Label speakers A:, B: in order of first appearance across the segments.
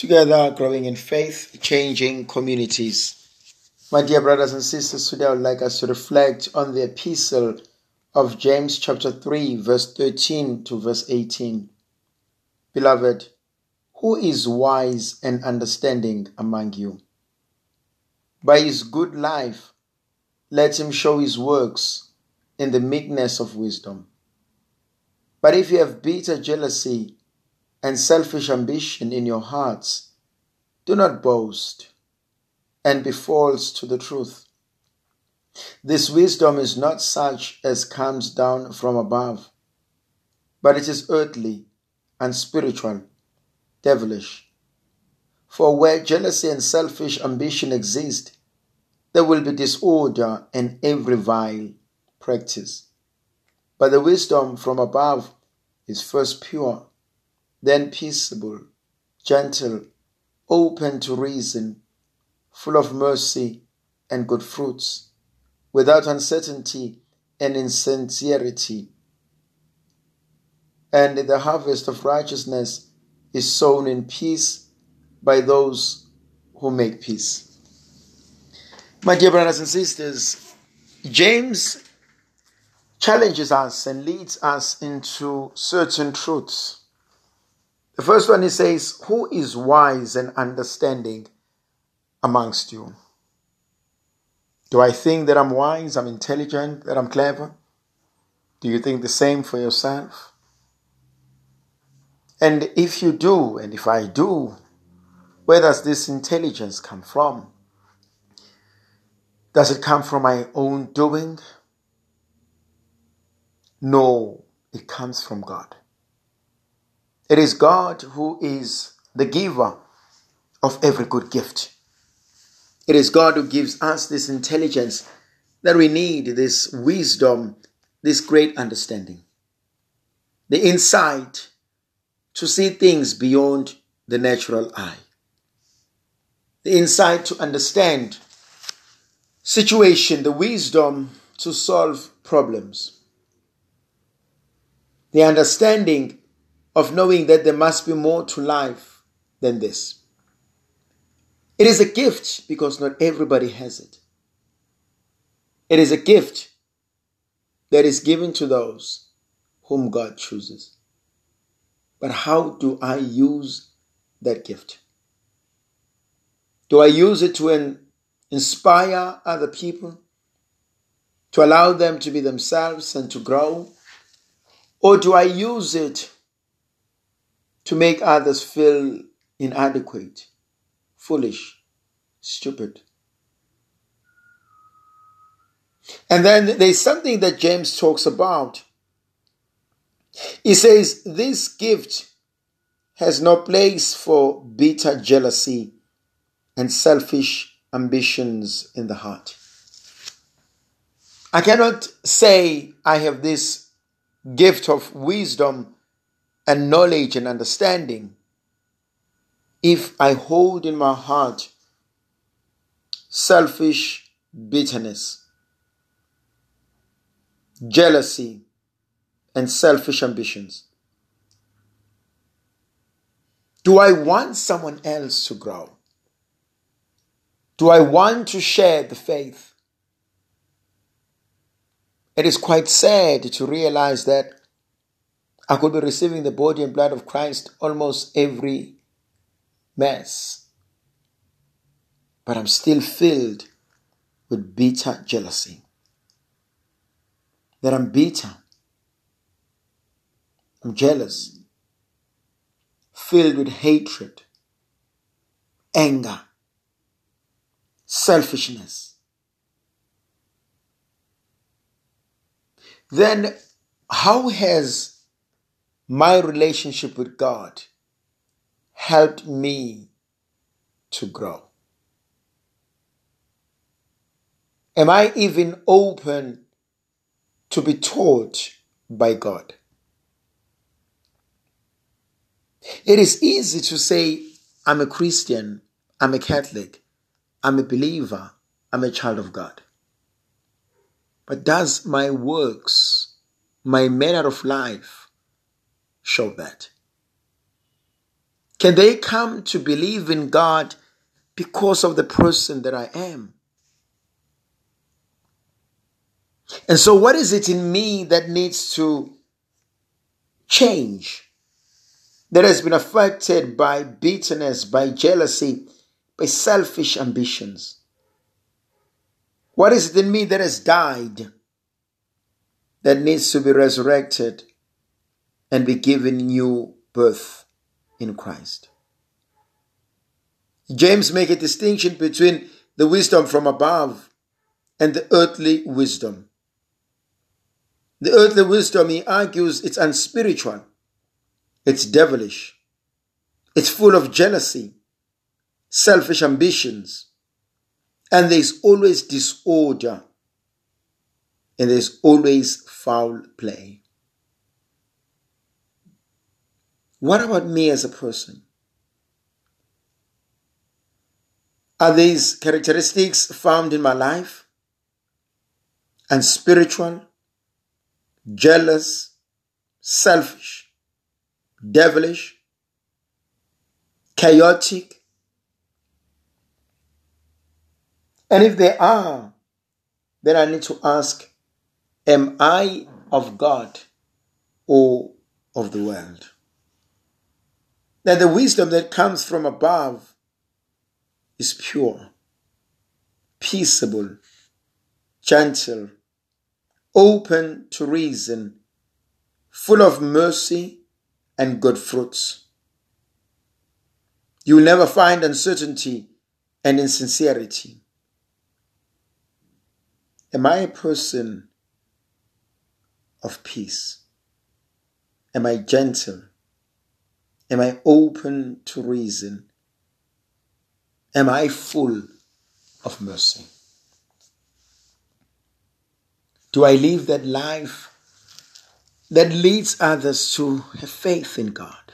A: Together, growing in faith, changing communities. My dear brothers and sisters, today I would like us to reflect on the epistle of James, chapter 3, verse 13 to verse 18. Beloved, who is wise and understanding among you? By his good life, let him show his works in the meekness of wisdom. But if you have bitter jealousy and selfish ambition in your hearts, do not boast and be false to the truth. This wisdom is not such as comes down from above, but it is earthly and spiritual, devilish. For where jealousy and selfish ambition exist, there will be disorder and every vile practice. But the wisdom from above is first pure, then peaceable, gentle, open to reason, full of mercy and good fruits, without uncertainty and insincerity. And the harvest of righteousness is sown in peace by those who make peace. My dear brothers and sisters, James challenges us and leads us into certain truths. The first one he says, Who is wise and understanding amongst you? Do I think that I'm wise, I'm intelligent, that I'm clever? Do you think the same for yourself? And if you do, and if I do, where does this intelligence come from? Does it come from my own doing? No, it comes from God. It is God who is the giver of every good gift. It is God who gives us this intelligence that we need, this wisdom, this great understanding, the insight to see things beyond the natural eye, the insight to understand situation, the wisdom to solve problems. The understanding of knowing that there must be more to life than this. It is a gift because not everybody has it. It is a gift that is given to those whom God chooses. But how do I use that gift? Do I use it to inspire other people, to allow them to be themselves and to grow? Or do I use it to make others feel inadequate, foolish, stupid? And then there's something that James talks about. He says, This gift has no place for bitter jealousy and selfish ambitions in the heart. I cannot say I have this gift of wisdom and knowledge and understanding, if I hold in my heart selfish bitterness, jealousy, and selfish ambitions? Do I want someone else to grow? Do I want to share the faith? It is quite sad to realize that I could be receiving the body and blood of Christ almost every Mass, but I'm still filled with bitter jealousy. That I'm bitter, I'm jealous, filled with hatred, anger, selfishness. Then how has my relationship with God helped me to grow? Am I even open to be taught by God? It is easy to say, I'm a Christian, I'm a Catholic, I'm a believer, I'm a child of God. But does my works, my manner of life show that? Can they come to believe in God because of the person that I am? And so, what is it in me that needs to change? That has been affected by bitterness, by jealousy, by selfish ambitions? What is it in me that has died that needs to be resurrected and be given new birth in Christ? James make a distinction between the wisdom from above and the earthly wisdom. The earthly wisdom, he argues, it's unspiritual, it's devilish, it's full of jealousy, selfish ambitions, and there's always disorder, and there's always foul play. What about me as a person? Are these characteristics found in my life? Unspiritual, jealous, selfish, devilish, chaotic? And if they are, then I need to ask, am I of God or of the world? That the wisdom that comes from above is pure, peaceable, gentle, open to reason, full of mercy and good fruits. You will never find uncertainty and insincerity. Am I a person of peace? Am I gentle? Am I open to reason? Am I full of mercy? Do I live that life that leads others to have faith in God?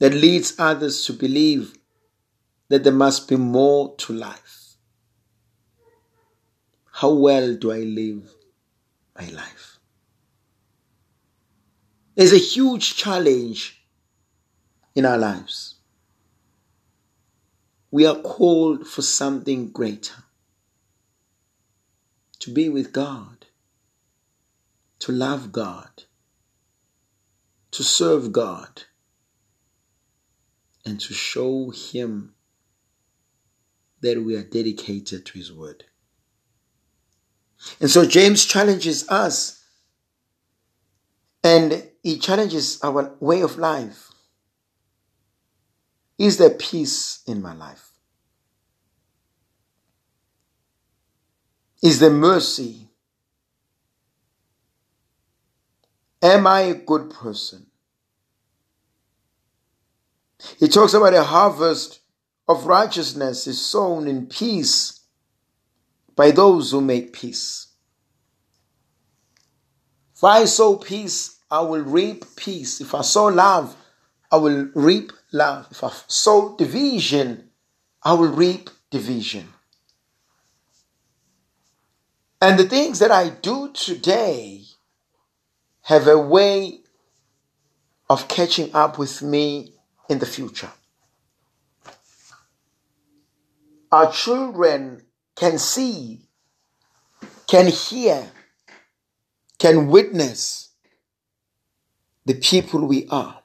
A: That leads others to believe that there must be more to life? How well do I live my life? There's a huge challenge in our lives. We are called for something greater to be with God, to love God, to serve God, and to show Him that we are dedicated to His Word. And so James challenges us and he challenges our way of life. Is there peace in my life? is there mercy. Am I a good person? He talks about a harvest of righteousness is sown in peace by those who make peace. If I sow peace, I will reap peace. If I sow love, I will reap love. If I sow division, I will reap division. And the things that I do today have a way of catching up with me in the future. Our children can see, can hear, can witness the people we are.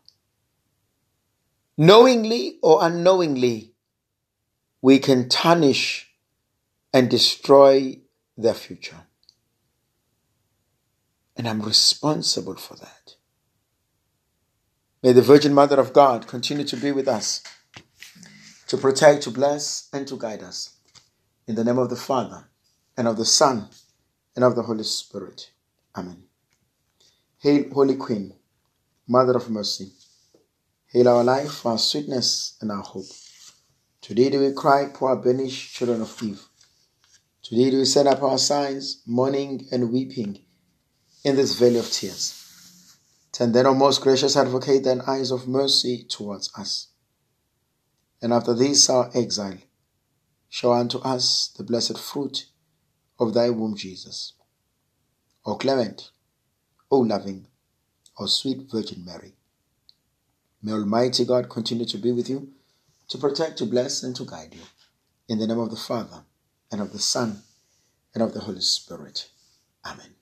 A: Knowingly or unknowingly, we can tarnish and destroy their future. And I'm responsible for that. May the Virgin Mother of God continue to be with us, to protect, to bless, and to guide us. In the name of the Father, and of the Son, and of the Holy Spirit. Amen. Hail, Holy Queen, Mother of Mercy. Hail our life, our sweetness, and our hope. Today do we cry, poor banished children of Eve. Today do we send up our sighs, mourning and weeping in this valley of tears. Turn then, O most gracious advocate, thine eyes of mercy towards us. And after this our exile, show unto us the blessed fruit of thy womb, Jesus. O clement, O loving, O sweet Virgin Mary. May Almighty God continue to be with you, to protect, to bless, and to guide you. In the name of the Father, and of the Son, and of the Holy Spirit. Amen.